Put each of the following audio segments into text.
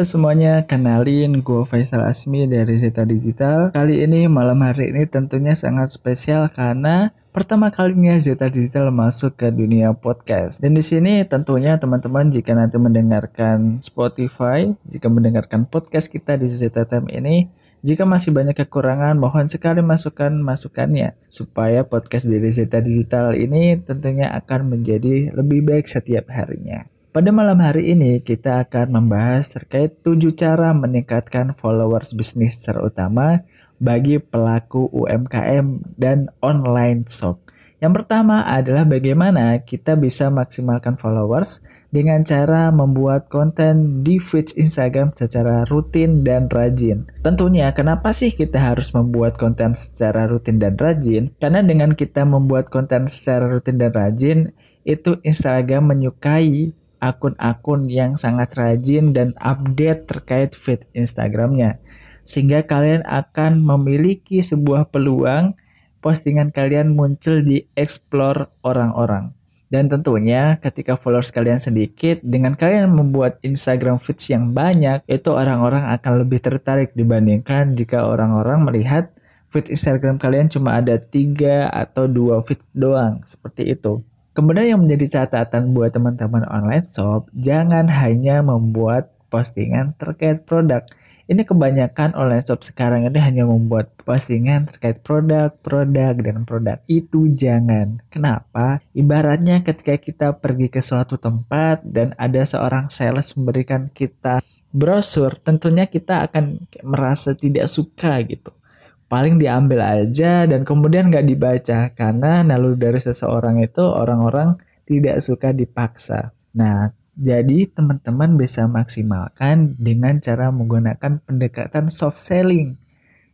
Halo semuanya, kenalin gue Faisal Asmi dari Zeta Digital. Kali ini malam hari ini tentunya sangat spesial karena pertama kalinya Zeta Digital masuk ke dunia podcast. Dan di sini tentunya teman-teman jika nanti mendengarkan Spotify, jika mendengarkan podcast kita di Zeta Time ini, jika masih banyak kekurangan, mohon sekali masukan-masukannya supaya podcast dari Zeta Digital ini tentunya akan menjadi lebih baik setiap harinya. Pada malam hari ini kita akan membahas terkait 7 cara meningkatkan followers bisnis terutama bagi pelaku UMKM dan online shop. Yang pertama adalah bagaimana kita bisa maksimalkan followers dengan cara membuat konten di feed Instagram secara rutin dan rajin. Tentunya kenapa sih kita harus membuat konten secara rutin dan rajin? Karena dengan kita membuat konten secara rutin dan rajin, itu Instagram menyukai akun-akun yang sangat rajin dan update terkait feed Instagramnya. Sehingga kalian akan memiliki sebuah peluang postingan kalian muncul di explore orang-orang. Dan tentunya ketika followers kalian sedikit, dengan kalian membuat Instagram feeds yang banyak, itu orang-orang akan lebih tertarik dibandingkan jika orang-orang melihat feed Instagram kalian cuma ada tiga atau dua feed doang, seperti itu. Kemudian yang menjadi catatan buat teman-teman online shop, jangan hanya membuat postingan terkait produk. Ini kebanyakan online shop sekarang ini hanya membuat postingan terkait produk, produk, dan produk. Itu jangan. Kenapa? Ibaratnya ketika kita pergi ke suatu tempat dan ada seorang sales memberikan kita brosur, tentunya kita akan merasa tidak suka gitu paling diambil aja dan kemudian nggak dibaca karena naluri dari seseorang itu orang-orang tidak suka dipaksa. Nah, jadi teman-teman bisa maksimalkan dengan cara menggunakan pendekatan soft selling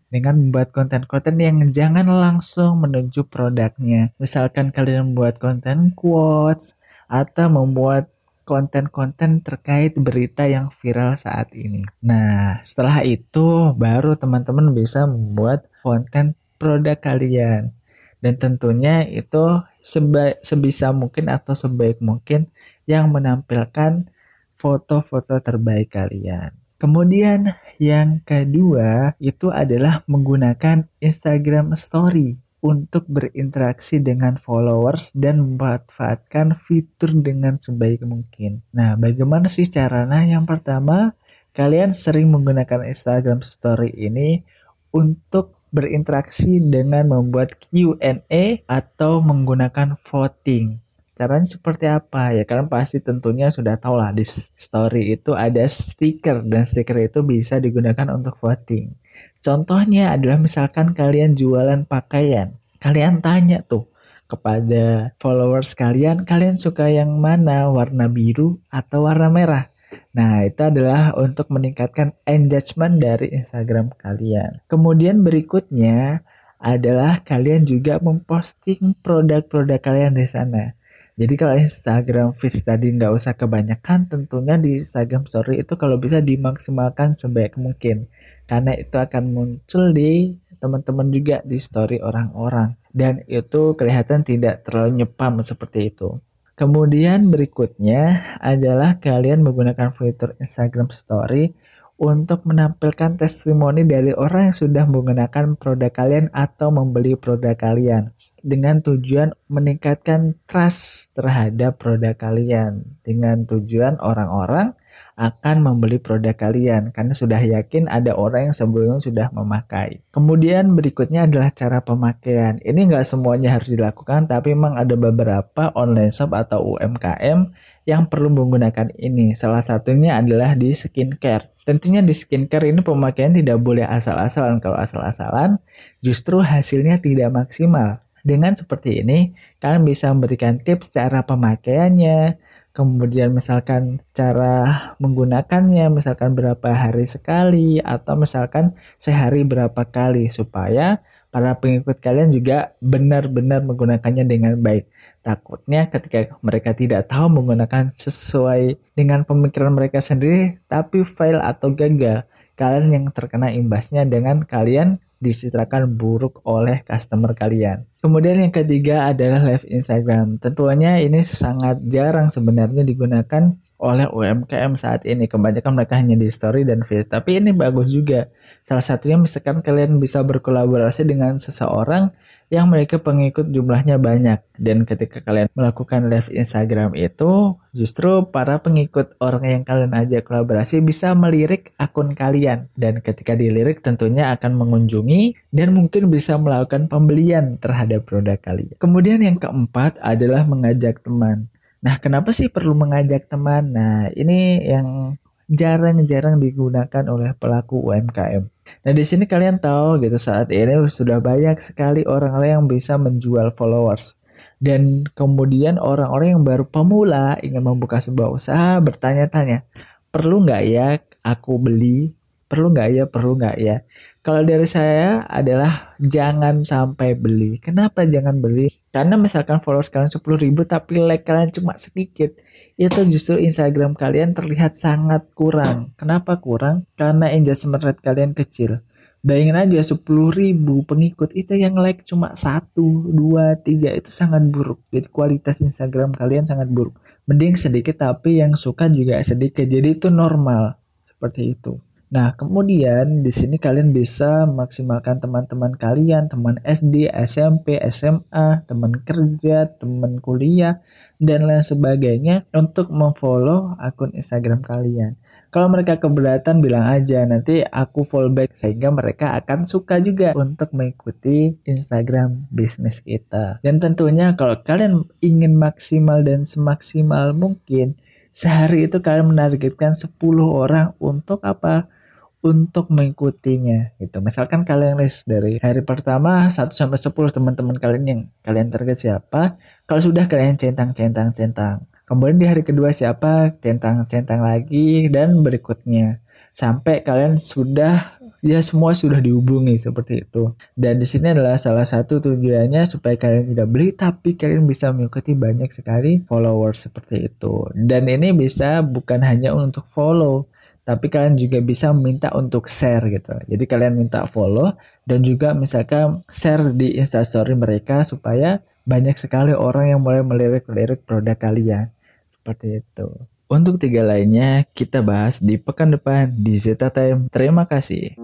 dengan membuat konten-konten yang jangan langsung menuju produknya. Misalkan kalian membuat konten quotes atau membuat konten-konten terkait berita yang viral saat ini. Nah, setelah itu baru teman-teman bisa membuat konten produk kalian. Dan tentunya itu sebisa mungkin atau sebaik mungkin yang menampilkan foto-foto terbaik kalian. Kemudian yang kedua itu adalah menggunakan Instagram Story untuk berinteraksi dengan followers dan memanfaatkan fitur dengan sebaik mungkin. Nah, bagaimana sih caranya? Yang pertama, kalian sering menggunakan Instagram Story ini untuk berinteraksi dengan membuat Q&A atau menggunakan voting. Caranya seperti apa ya? Kalian pasti tentunya sudah tahu lah di story itu ada stiker dan stiker itu bisa digunakan untuk voting. Contohnya adalah misalkan kalian jualan pakaian. Kalian tanya tuh kepada followers kalian, kalian suka yang mana? Warna biru atau warna merah? Nah, itu adalah untuk meningkatkan engagement dari Instagram kalian. Kemudian berikutnya adalah kalian juga memposting produk-produk kalian di sana. Jadi kalau Instagram feed tadi nggak usah kebanyakan, tentunya di Instagram Story itu kalau bisa dimaksimalkan sebaik mungkin. Karena itu akan muncul di teman-teman juga di story orang-orang. Dan itu kelihatan tidak terlalu nyepam seperti itu. Kemudian berikutnya adalah kalian menggunakan fitur Instagram Story untuk menampilkan testimoni dari orang yang sudah menggunakan produk kalian atau membeli produk kalian dengan tujuan meningkatkan trust terhadap produk kalian dengan tujuan orang-orang akan membeli produk kalian karena sudah yakin ada orang yang sebelumnya sudah memakai. Kemudian berikutnya adalah cara pemakaian. Ini nggak semuanya harus dilakukan, tapi memang ada beberapa online shop atau UMKM yang perlu menggunakan ini. Salah satunya adalah di skincare. Tentunya di skincare ini pemakaian tidak boleh asal-asalan. Kalau asal-asalan justru hasilnya tidak maksimal. Dengan seperti ini, kalian bisa memberikan tips cara pemakaiannya, kemudian misalkan cara menggunakannya, misalkan berapa hari sekali, atau misalkan sehari berapa kali, supaya para pengikut kalian juga benar-benar menggunakannya dengan baik. Takutnya ketika mereka tidak tahu menggunakan sesuai dengan pemikiran mereka sendiri, tapi fail atau gagal, kalian yang terkena imbasnya dengan kalian dicitrakan buruk oleh customer kalian. Kemudian yang ketiga adalah live Instagram. Tentunya ini sangat jarang sebenarnya digunakan oleh UMKM saat ini. Kebanyakan mereka hanya di story dan feed. Tapi ini bagus juga. Salah satunya misalkan kalian bisa berkolaborasi dengan seseorang yang mereka pengikut jumlahnya banyak. Dan ketika kalian melakukan live Instagram itu, justru para pengikut orang yang kalian ajak kolaborasi bisa melirik akun kalian. Dan ketika dilirik tentunya akan mengunjungi dan mungkin bisa melakukan pembelian terhadap produk kalian. Kemudian yang keempat adalah mengajak teman. Nah, kenapa sih perlu mengajak teman? Nah, ini yang jarang-jarang digunakan oleh pelaku UMKM. Nah di sini kalian tahu gitu saat ini sudah banyak sekali orang-orang yang bisa menjual followers. Dan kemudian orang-orang yang baru pemula ingin membuka sebuah usaha bertanya-tanya, perlu nggak ya aku beli? Perlu nggak ya? Perlu nggak ya? Kalau dari saya adalah jangan sampai beli. Kenapa jangan beli? Karena misalkan followers kalian 10 ribu tapi like kalian cuma sedikit. Itu justru Instagram kalian terlihat sangat kurang. Kenapa kurang? Karena engagement rate kalian kecil. Bayangin aja 10 ribu pengikut itu yang like cuma 1, 2, 3 itu sangat buruk. Jadi kualitas Instagram kalian sangat buruk. Mending sedikit tapi yang suka juga sedikit. Jadi itu normal. Seperti itu. Nah, kemudian di sini kalian bisa maksimalkan teman-teman kalian, teman SD, SMP, SMA, teman kerja, teman kuliah, dan lain sebagainya untuk memfollow akun Instagram kalian. Kalau mereka keberatan bilang aja nanti aku fallback sehingga mereka akan suka juga untuk mengikuti Instagram bisnis kita. Dan tentunya kalau kalian ingin maksimal dan semaksimal mungkin sehari itu kalian menargetkan 10 orang untuk apa? Untuk mengikutinya gitu. Misalkan kalian list dari hari pertama 1 sampai 10 teman-teman kalian yang kalian target siapa, kalau sudah kalian centang centang centang. Kemudian di hari kedua siapa, centang centang lagi dan berikutnya sampai kalian sudah ya semua sudah dihubungi seperti itu. Dan di sini adalah salah satu tujuannya supaya kalian tidak beli tapi kalian bisa mengikuti banyak sekali followers seperti itu. Dan ini bisa bukan hanya untuk follow tapi kalian juga bisa minta untuk share gitu. Jadi kalian minta follow dan juga misalkan share di instastory mereka supaya banyak sekali orang yang mulai melirik-lirik produk kalian. Seperti itu. Untuk tiga lainnya kita bahas di pekan depan di Zeta Time. Terima kasih.